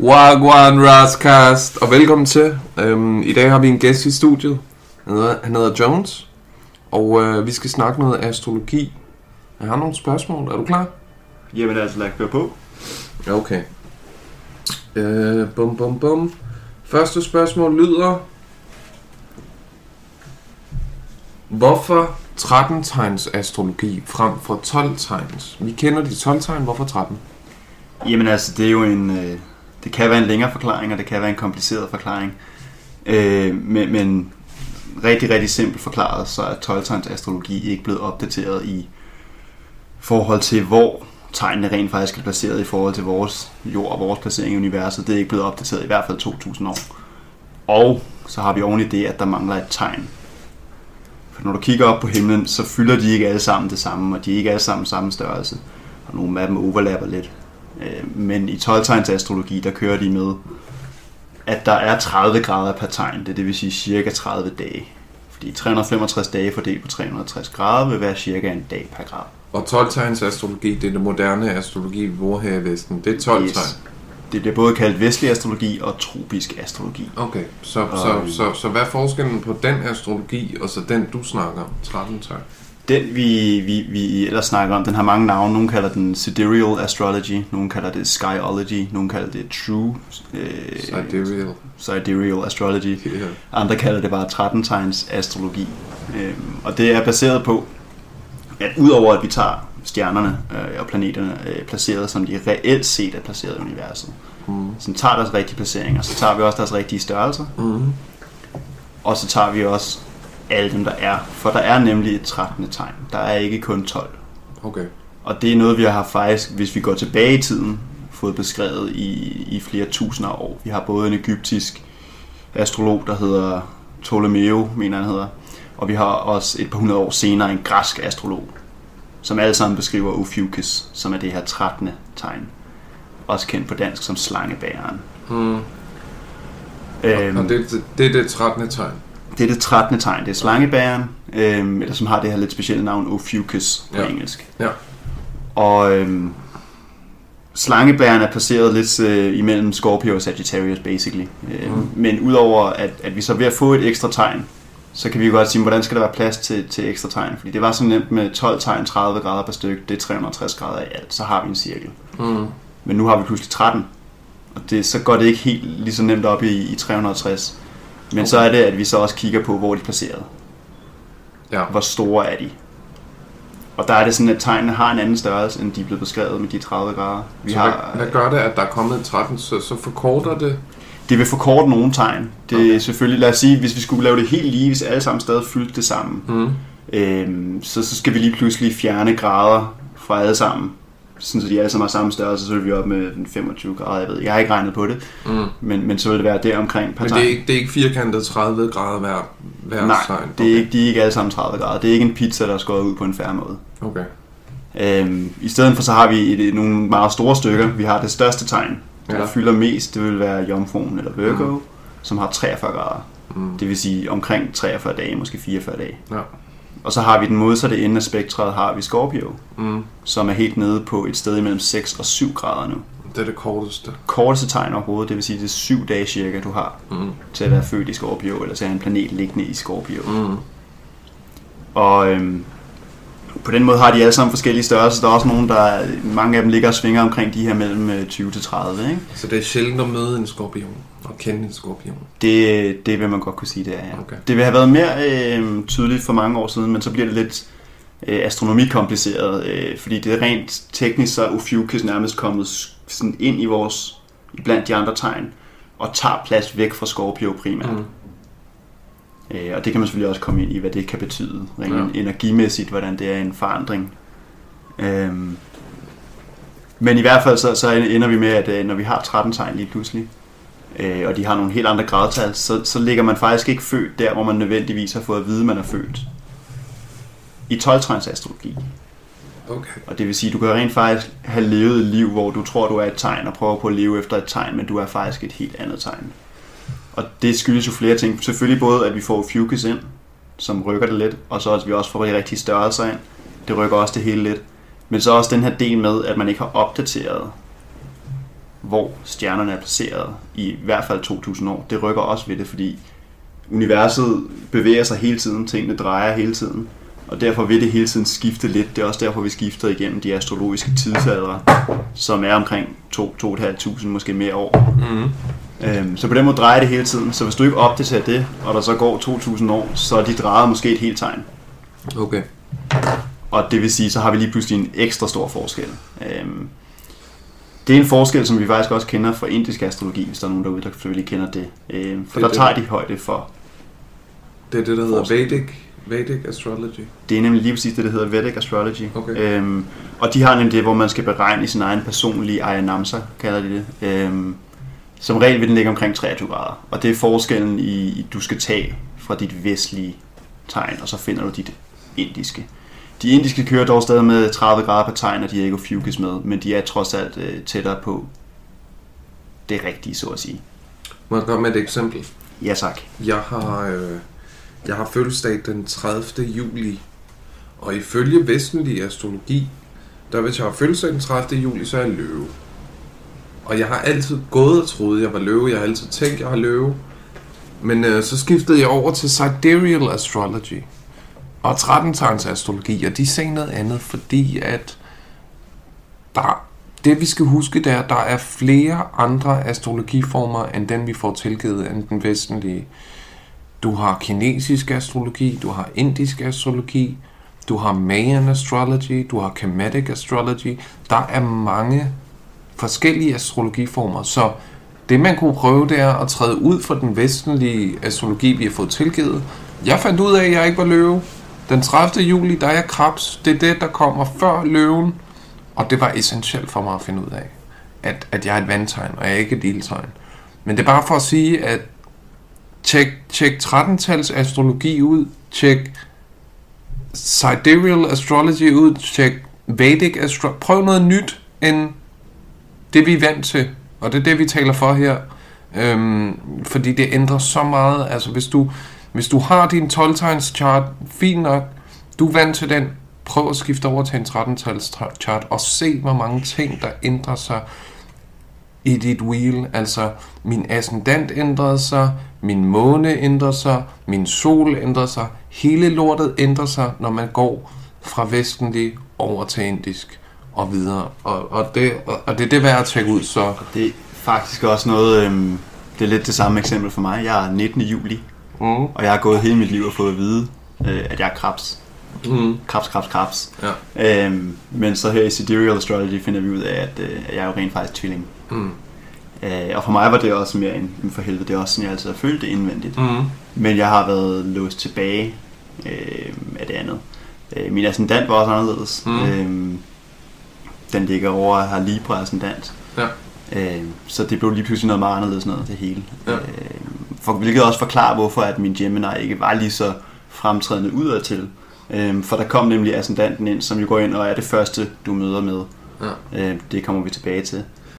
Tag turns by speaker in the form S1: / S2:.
S1: Wagwan Rascast, og velkommen til. Øhm, I dag har vi en gæst i studiet. Han hedder, han hedder Jones, og øh, vi skal snakke noget astrologi. Jeg har nogle spørgsmål. Er du klar?
S2: Jamen altså, lad os på.
S1: Okay. Øh, bum, bum, bum. Første spørgsmål lyder... Hvorfor 13-tegns astrologi frem for 12-tegns? Vi kender de 12-tegn, hvorfor 13?
S2: Jamen altså, det er jo en... Øh, det kan være en længere forklaring, og det kan være en kompliceret forklaring. Øh, men, men rigtig, rigtig simpelt forklaret, så er 12 astrologi ikke blevet opdateret i forhold til, hvor tegnene rent faktisk er placeret i forhold til vores jord og vores placering i universet. Det er ikke blevet opdateret i hvert fald 2000 år. Og så har vi oven i det, at der mangler et tegn. For når du kigger op på himlen, så fylder de ikke alle sammen det samme, og de er ikke alle sammen samme størrelse. Og nogle af dem overlapper lidt. Øh, men i 12-tegns astrologi, der kører de med, at der er 30 grader per tegn. Det, det vil sige cirka 30 dage. Fordi 365 dage fordelt på 360 grader vil være cirka en dag per grad.
S1: Og 12-tegns astrologi, det er det moderne astrologi, vi bruger her i Vesten. Det er 12 yes. tegn.
S2: Det bliver både kaldt vestlig astrologi og tropisk astrologi.
S1: Okay, så, og, så, så, så hvad er forskellen på den astrologi og så den, du snakker om, 13 tegn?
S2: Den, vi, vi, vi ellers snakker om, den har mange navne. Nogle kalder den sidereal astrology, nogle kalder det skyology, nogle kalder det true
S1: øh, sidereal.
S2: sidereal astrology. Yeah. Andre kalder det bare 13-tegns astrologi. Øh, og det er baseret på, at udover at vi tager stjernerne øh, og planeterne øh, placeret, som de reelt set er placeret i universet, mm. så tager deres rigtige placeringer, så tager vi også deres rigtige størrelser, mm. og så tager vi også alle dem, der er. For der er nemlig et 13. tegn. Der er ikke kun 12.
S1: Okay.
S2: Og det er noget, vi har faktisk, hvis vi går tilbage i tiden, fået beskrevet i, i flere tusinder år. Vi har både en egyptisk astrolog, der hedder Ptolemæo, mener han hedder, og vi har også et par hundrede år senere en græsk astrolog, som alle sammen beskriver Ophiuchus, som er det her 13. tegn. Også kendt på dansk som slangebæreren.
S1: Hmm. Øhm, og det, det er det 13. tegn?
S2: Det er det 13. tegn. Det er slangebæren, øhm, eller som har det her lidt specielle navn Ophiuchus på
S1: ja.
S2: engelsk.
S1: Ja.
S2: Og øhm, slangebæren er placeret lidt øh, imellem Scorpio og Sagittarius, basically. Øhm, mm. Men udover at, at vi så er ved at få et ekstra tegn, så kan vi jo godt sige, hvordan skal der være plads til, til ekstra tegn? Fordi det var så nemt med 12 tegn, 30 grader per stykke, det er 360 grader i alt, så har vi en cirkel.
S1: Mm.
S2: Men nu har vi pludselig 13, og det, så går det ikke helt lige så nemt op i, i 360. Men okay. så er det, at vi så også kigger på, hvor de er placeret.
S1: Ja.
S2: Hvor store er de? Og der er det sådan, at tegnene har en anden størrelse, end de er blevet beskrevet med de 30 grader.
S1: Vi så har, hvad, hvad gør det, at der er kommet 13, så, så forkorter det?
S2: Det vil forkorte nogle tegn. Det okay. er selvfølgelig, lad os sige, hvis vi skulle lave det helt lige, hvis alle sammen stadig fyldte det samme,
S1: mm.
S2: øhm, så, så skal vi lige pludselig fjerne grader fra alle sammen sådan så de alle sammen har samme størrelse, så er vi op med 25 grader. Jeg ved, jeg har ikke regnet på det,
S1: mm.
S2: men, men så vil det være der omkring
S1: Men det er, ikke, det er ikke firkantet 30 grader hver, hver
S2: Nej,
S1: tegn?
S2: det er ikke, de er ikke alle sammen 30 grader. Det er ikke en pizza, der er skåret ud på en færre måde.
S1: Okay.
S2: Øhm, I stedet for så har vi et, nogle meget store stykker. Vi har det største tegn, ja. der fylder mest. Det vil være Jomfruen eller Virgo, mm. som har 43 grader.
S1: Mm.
S2: Det vil sige omkring 43 dage, måske 44 dage.
S1: Ja.
S2: Og så har vi den modsatte ende af spektret, har vi Scorpio,
S1: mm.
S2: som er helt nede på et sted imellem 6 og 7 grader nu.
S1: Det er det korteste.
S2: Korteste tegn overhovedet, det vil sige, det er 7 dage cirka, du har
S1: mm.
S2: til at være født i Scorpio, eller til at have en planet liggende i Scorpio.
S1: Mm.
S2: Og øhm, på den måde har de alle sammen forskellige størrelser. Der er også nogle, der mange af dem ligger og svinger omkring de her mellem 20 øh, til 30. Ikke?
S1: Så det er sjældent at møde en skorpion og kende en skorpion?
S2: Det, det vil man godt kunne sige, det er. Ja.
S1: Okay.
S2: Det vil have været mere øh, tydeligt for mange år siden, men så bliver det lidt øh, astronomikompliceret, øh, fordi det er rent teknisk, så er Ophiuchus nærmest kommet sådan ind i vores, blandt de andre tegn, og tager plads væk fra Scorpio primært. Mm. Øh, og det kan man selvfølgelig også komme ind i, hvad det kan betyde, rent ja. energimæssigt, hvordan det er en forandring. Øhm, men i hvert fald så, så ender vi med, at øh, når vi har 13 tegn lige pludselig, øh, og de har nogle helt andre gradtal, så, så ligger man faktisk ikke født der, hvor man nødvendigvis har fået at vide, at man er født. I 12 astrologi.
S1: Okay.
S2: Og det vil sige, at du kan rent faktisk have levet et liv, hvor du tror, du er et tegn, og prøver på at leve efter et tegn, men du er faktisk et helt andet tegn. Og det skyldes jo flere ting. Selvfølgelig både, at vi får Fucus ind, som rykker det lidt, og så at vi også får de rigtige størrelser ind. Det rykker også det hele lidt. Men så også den her del med, at man ikke har opdateret hvor stjernerne er placeret i, i hvert fald 2000 år, det rykker også ved det, fordi universet bevæger sig hele tiden, tingene drejer hele tiden, og derfor vil det hele tiden skifte lidt. Det er også derfor, vi skifter igennem de astrologiske tidsaldre, som er omkring 2-2.500, måske mere år.
S1: Mm.
S2: Øhm, så på den måde drejer det hele tiden. Så hvis du ikke opdaterer det, og der så går 2.000 år, så er de drejet måske et helt tegn.
S1: Okay.
S2: Og det vil sige, så har vi lige pludselig en ekstra stor forskel. Øhm, det er en forskel, som vi faktisk også kender fra indisk astrologi, hvis der er nogen derude, der selvfølgelig kender det. Øhm, for
S1: Det er
S2: der tager
S1: det.
S2: de højde for.
S1: Det er det, der hedder
S2: Forskel.
S1: Vedic, Vedic Astrology.
S2: Det er nemlig lige præcis det, der hedder Vedic Astrology.
S1: Okay.
S2: Øhm, og de har nemlig det, hvor man skal beregne sin egen personlige Ayanamsa, kalder de det. Øhm, som regel vil den ligge omkring 23 grader. Og det er forskellen i, i du skal tage fra dit vestlige tegn, og så finder du dit indiske. De indiske kører dog stadig med 30 grader per tegn, og de er ikke fugus med, men de er trods alt øh, tættere på det rigtige, så at sige.
S1: Må jeg komme med et eksempel?
S2: Ja tak.
S1: Jeg har, øh, jeg har fødselsdag den 30. juli, og ifølge vestlig astrologi, der hvis jeg har fødselsdag den 30. juli, så er jeg løve. Og jeg har altid gået og troet, jeg var løve. Jeg har altid tænkt, jeg har løve. Men øh, så skiftede jeg over til Sidereal Astrology og 13 astrologi, og de sagde noget andet, fordi at der, det vi skal huske, det er, at der er flere andre astrologiformer, end den vi får tilgivet, end den vestlige. Du har kinesisk astrologi, du har indisk astrologi, du har Mayan astrology, du har Kemetic astrology. Der er mange forskellige astrologiformer, så det man kunne prøve, det er at træde ud fra den vestlige astrologi, vi har fået tilgivet. Jeg fandt ud af, at jeg ikke var løve. Den 30. juli, der er jeg krebs. Det er det, der kommer før løven. Og det var essentielt for mig at finde ud af, at, at jeg er et vandtegn, og jeg er ikke et ildtegn. Men det er bare for at sige, at tjek, tjek 13-tals astrologi ud, tjek sidereal astrology ud, tjek Vedic astrology. Prøv noget nyt end det, vi er vant til. Og det er det, vi taler for her. Øhm, fordi det ændrer så meget. Altså, hvis du, hvis du har din 12 chart, fint nok, du er vant til den, prøv at skifte over til en 13-tals chart, og se, hvor mange ting, der ændrer sig i dit wheel. Altså, min ascendant ændrede sig, min måne ændrer sig, min sol ændrer sig, hele lortet ændrer sig, når man går fra vestlig over til indisk og videre. Og, og, det, og, og det er det værd at tjekke ud, så
S2: Det er faktisk også noget, øhm, det er lidt det samme eksempel for mig. Jeg er 19. juli,
S1: mm,
S2: og jeg har gået hele mit liv og fået at vide, øh, at jeg er krebs.
S1: mm,
S2: Krebs, krebs, krebs.
S1: ja,
S2: Øhm, men så her i Sidereal Astrology finder vi ud af, at, øh, jeg er jo rent faktisk tvilling.
S1: mm,
S2: Øh, og for mig var det også mere en, en for helvede, det er også sådan, jeg altid har følt det indvendigt.
S1: mm,
S2: Men jeg har været låst tilbage øh, af det andet. Øh, min ascendant var også anderledes.
S1: Mm.
S2: Øh, den ligger over at have Libra ascendant.
S1: Ja.
S2: Øh, så det blev lige pludselig noget meget anderledes noget, det hele.
S1: Ja.
S2: Øh, for, hvilket også forklarer, hvorfor at min Gemini ikke var lige så fremtrædende udadtil. Øh, for der kom nemlig ascendanten ind, som jo går ind og er det første, du møder med.
S1: ja.
S2: Øh, det kommer vi tilbage til.